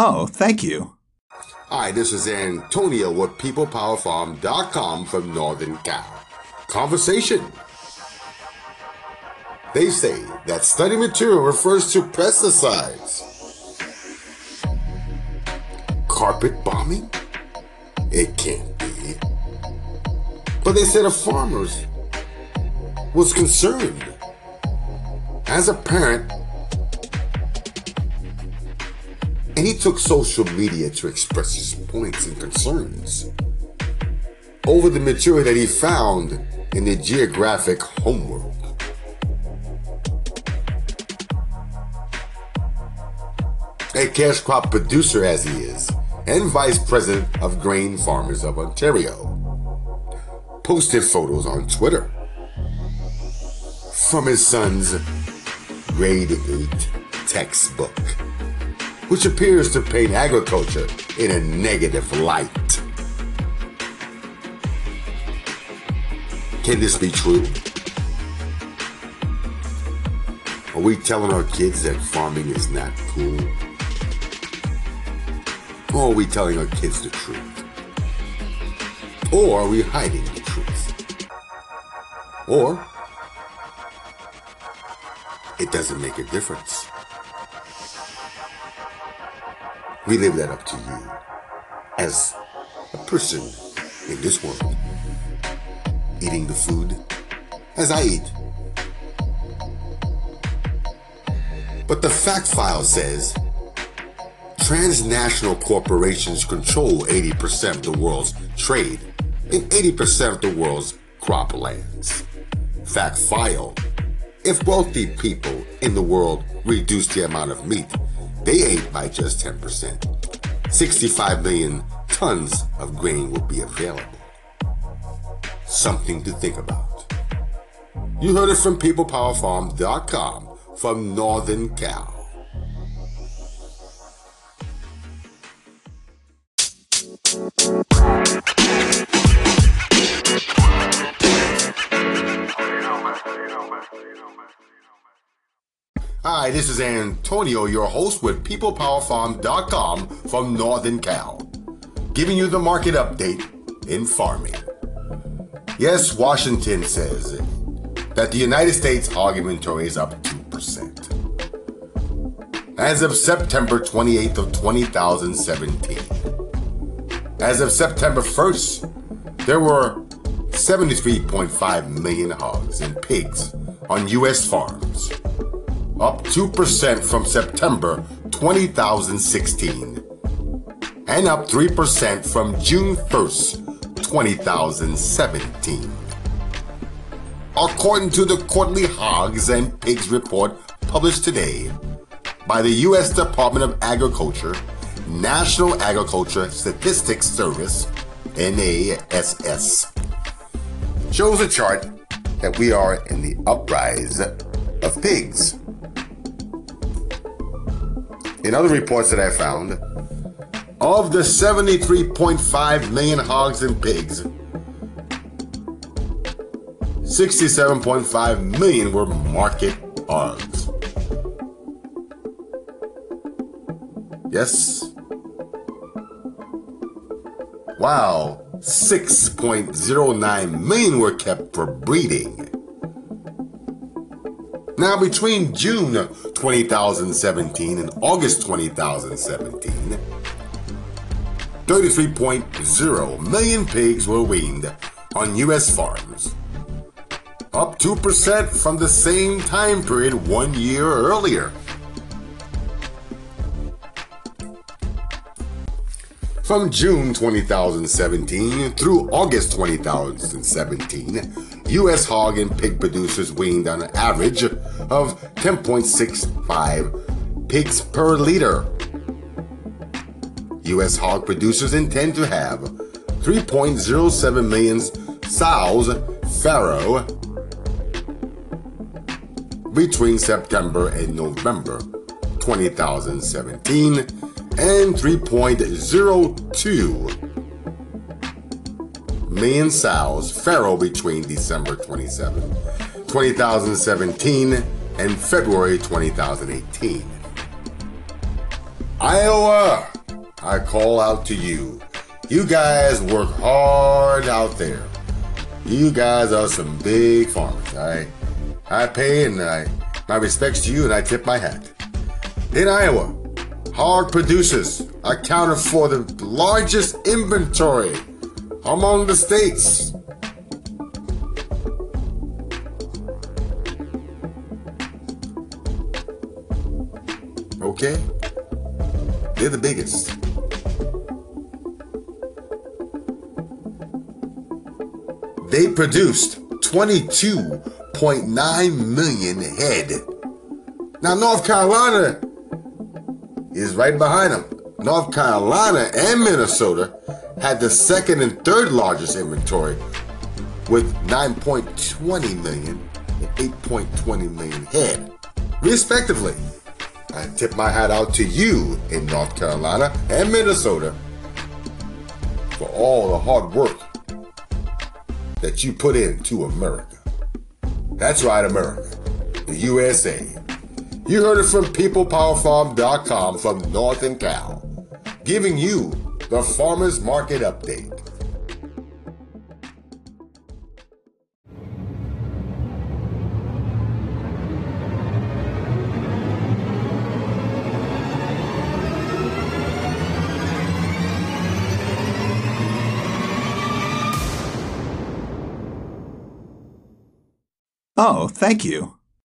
Oh, thank you. Hi, this is Antonio with PeoplePowerFarm.com from Northern Cal. Conversation. They say that study material refers to pesticides. Carpet bombing? It can't be. But they said a farmers was concerned. As a parent, and he took social media to express his points and concerns over the material that he found in the geographic homework. A cash crop producer as he is, and vice president of Grain Farmers of Ontario, posted photos on Twitter from his son's grade 8 textbook, which appears to paint agriculture in a negative light. Can this be true? Are we telling our kids that farming is not cool? Or are we telling our kids the truth? Or are we hiding the truth? Or it doesn't make a difference. We leave that up to you as a person in this world, eating the food as I eat. But the fact file says transnational corporations control 80% of the world's trade and 80% of the world's croplands. Fact file. If wealthy people in the world reduce the amount of meat they ate by just 10%, 65 million tons of grain will be available. Something to think about. You heard it from PeoplePowerFarm.com from Northern Cal. This is Antonio, your host with PeoplePowerFarm.com from Northern Cal, giving you the market update in farming. Yes, Washington says that the United States hog inventory is up 2%. As of September 28th of 2017. As of September 1st, there were 73.5 million hogs and pigs on U.S. farms up 2% from September 2016, and up 3% from June 1st, 2017. According to the quarterly Hogs and Pigs report published today by the U.S. Department of Agriculture, National Agriculture Statistics Service, NASS, shows a chart that we are in the uprise of pigs. In other reports that I found, of the 73.5 million hogs and pigs, 67.5 million were market hogs. Yes. Wow, 6.09 million were kept for breeding. Now, between June 2017 and August 2017, 33.0 million pigs were weaned on U.S. farms, up 2% from the same time period one year earlier. From June 2017 through August 2017, U.S. hog and pig producers weaned on an average of 10.65 pigs per liter. U.S. hog producers intend to have 3.07 million sows farrow between September and November 2017 and 3.02 million sows farrow between December 27, 2017 and February 2018. Iowa, I call out to you. You guys work hard out there. You guys are some big farmers. I, I pay and I, my respects to you and I tip my hat. In Iowa, hog producers accounted for the largest inventory among the states. Okay? They're the biggest. They produced 22.9 million head. Now, North Carolina is right behind them. North Carolina and Minnesota had the second and third largest inventory with 9.20 million and 8.20 million head, respectively. I tip my hat out to you in North Carolina and Minnesota for all the hard work that you put into America. That's right, America, the USA. You heard it from PeoplePowerFarm.com from Northern Cal, giving you the Farmers Market Update. Oh, thank you.